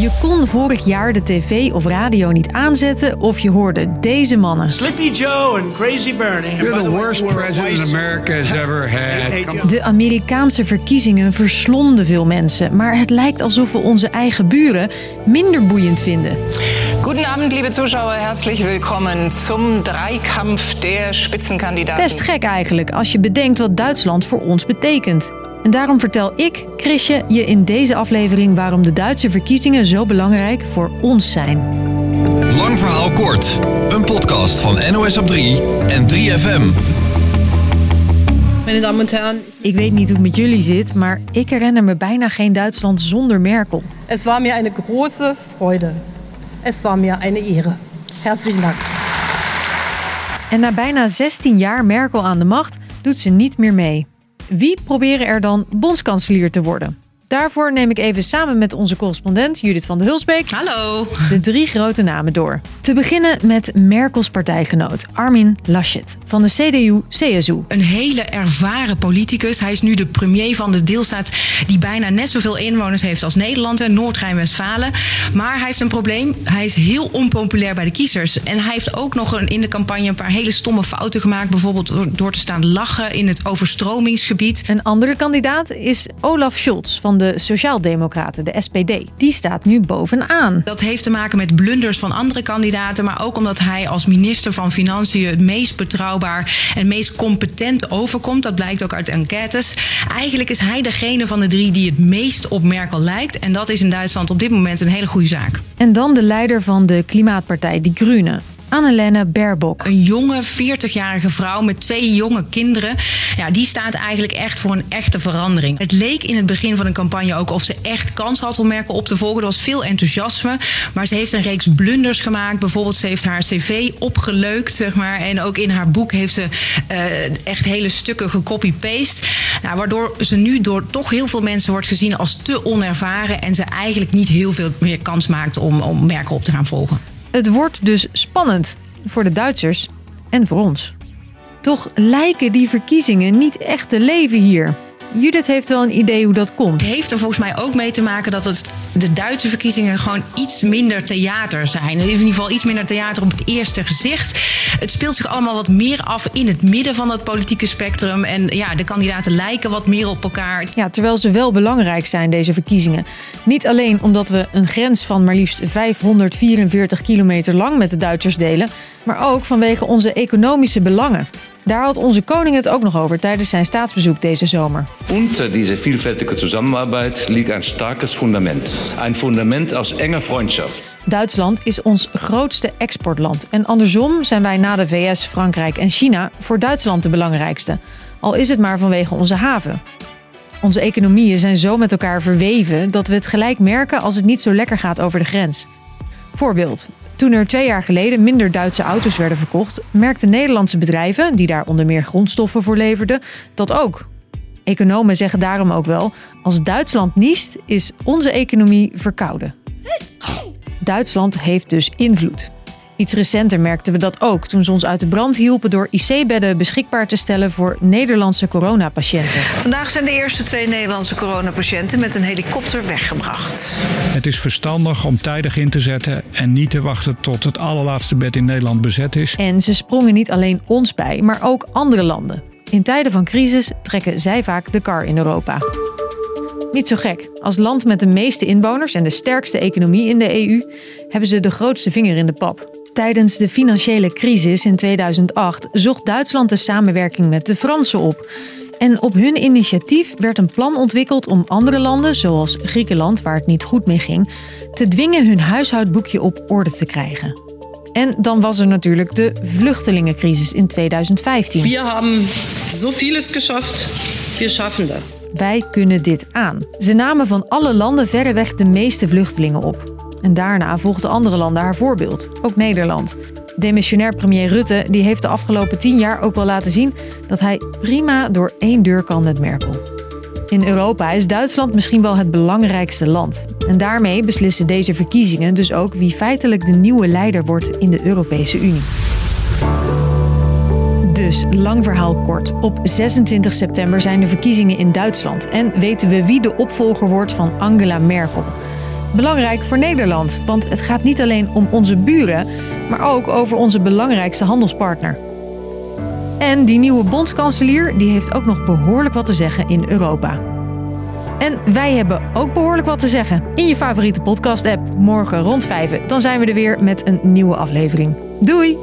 Je kon vorig jaar de tv of radio niet aanzetten of je hoorde deze mannen. Sleepy Joe and Crazy Bernie. You're the worst president America has ever had. De Amerikaanse verkiezingen verslonden veel mensen, maar het lijkt alsof we onze eigen buren minder boeiend vinden. Guten Abend, liebe Zuschauer. Herzlich willkommen zum Dreikampf der Spitzenkandidaten. Best gek eigenlijk als je bedenkt wat Duitsland voor ons betekent. En daarom vertel ik, Chrisje, je in deze aflevering waarom de Duitse verkiezingen zo belangrijk voor ons zijn. Lang verhaal kort. Een podcast van NOS op 3 en 3FM. Meine Damen und Herren, Ik weet niet hoe het met jullie zit, maar ik herinner me bijna geen Duitsland zonder Merkel. es war mir eine große Freude. Es war mir eine Ehre. Herzlichen Dank. En na bijna 16 jaar Merkel aan de macht doet ze niet meer mee. Wie proberen er dan bondskanselier te worden? Daarvoor neem ik even samen met onze correspondent Judith van de Hulsbeek Hallo. de drie grote namen door. Te beginnen met Merkels partijgenoot Armin Laschet van de CDU-CSU. Een hele ervaren politicus. Hij is nu de premier van de deelstaat die bijna net zoveel inwoners heeft als Nederland en Noord-Rijn-Westfalen. Maar hij heeft een probleem. Hij is heel onpopulair bij de kiezers. En hij heeft ook nog een, in de campagne een paar hele stomme fouten gemaakt. Bijvoorbeeld door, door te staan lachen in het overstromingsgebied. Een andere kandidaat is Olaf Scholz van de Sociaaldemocraten, de SPD. Die staat nu bovenaan. Dat heeft te maken met blunders van andere kandidaten, maar ook omdat hij als minister van Financiën het meest betrouwbaar en meest competent overkomt. Dat blijkt ook uit enquêtes. Eigenlijk is hij degene van de drie die het meest op Merkel lijkt. En dat is in Duitsland op dit moment een hele goede zaak. En dan de leider van de klimaatpartij, Die Groene, Annalena Baerbock. Een jonge, 40-jarige vrouw met twee jonge kinderen. Ja, die staat eigenlijk echt voor een echte verandering. Het leek in het begin van de campagne ook of ze echt kans had om Merkel op te volgen. Er was veel enthousiasme. Maar ze heeft een reeks blunders gemaakt. Bijvoorbeeld, ze heeft haar cv opgeleukt, zeg maar. En ook in haar boek heeft ze eh, echt hele stukken gecopy-paste. Nou, waardoor ze nu door toch heel veel mensen wordt gezien als te onervaren. En ze eigenlijk niet heel veel meer kans maakt om, om Merkel op te gaan volgen. Het wordt dus spannend voor de Duitsers en voor ons. Toch lijken die verkiezingen niet echt te leven hier. Judith heeft wel een idee hoe dat komt. Het heeft er volgens mij ook mee te maken dat het, de Duitse verkiezingen gewoon iets minder theater zijn. In ieder geval iets minder theater op het eerste gezicht. Het speelt zich allemaal wat meer af in het midden van het politieke spectrum. En ja, de kandidaten lijken wat meer op elkaar. Ja, terwijl ze wel belangrijk zijn, deze verkiezingen. Niet alleen omdat we een grens van maar liefst 544 kilometer lang met de Duitsers delen, maar ook vanwege onze economische belangen. Daar had onze koning het ook nog over tijdens zijn staatsbezoek deze zomer. Unter diese vielfältige Zusammenarbeit liegt ein starkes Fundament. Ein Fundament aus enger Freundschaft. Duitsland is ons grootste exportland. En andersom zijn wij na de VS, Frankrijk en China voor Duitsland de belangrijkste. Al is het maar vanwege onze haven. Onze economieën zijn zo met elkaar verweven dat we het gelijk merken als het niet zo lekker gaat over de grens. Voorbeeld. Toen er twee jaar geleden minder Duitse auto's werden verkocht, merkten Nederlandse bedrijven, die daar onder meer grondstoffen voor leverden, dat ook. Economen zeggen daarom ook wel: als Duitsland niest, is onze economie verkouden. Duitsland heeft dus invloed. Iets recenter merkten we dat ook toen ze ons uit de brand hielpen door IC-bedden beschikbaar te stellen voor Nederlandse coronapatiënten. Vandaag zijn de eerste twee Nederlandse coronapatiënten met een helikopter weggebracht. Het is verstandig om tijdig in te zetten en niet te wachten tot het allerlaatste bed in Nederland bezet is. En ze sprongen niet alleen ons bij, maar ook andere landen. In tijden van crisis trekken zij vaak de kar in Europa. Niet zo gek. Als land met de meeste inwoners en de sterkste economie in de EU hebben ze de grootste vinger in de pap. Tijdens de financiële crisis in 2008 zocht Duitsland de samenwerking met de Fransen op. En op hun initiatief werd een plan ontwikkeld om andere landen, zoals Griekenland, waar het niet goed mee ging, te dwingen hun huishoudboekje op orde te krijgen. En dan was er natuurlijk de vluchtelingencrisis in 2015. Wir haben so vieles geschafft. Wir schaffen das. Wij kunnen dit aan. Ze namen van alle landen verreweg de meeste vluchtelingen op. En daarna volgden andere landen haar voorbeeld, ook Nederland. Demissionair premier Rutte die heeft de afgelopen tien jaar ook wel laten zien dat hij prima door één deur kan met Merkel. In Europa is Duitsland misschien wel het belangrijkste land. En daarmee beslissen deze verkiezingen dus ook wie feitelijk de nieuwe leider wordt in de Europese Unie. Dus, lang verhaal kort. Op 26 september zijn de verkiezingen in Duitsland en weten we wie de opvolger wordt van Angela Merkel. Belangrijk voor Nederland, want het gaat niet alleen om onze buren, maar ook over onze belangrijkste handelspartner. En die nieuwe bondskanselier die heeft ook nog behoorlijk wat te zeggen in Europa. En wij hebben ook behoorlijk wat te zeggen in je favoriete podcast-app. Morgen rond 5, dan zijn we er weer met een nieuwe aflevering. Doei!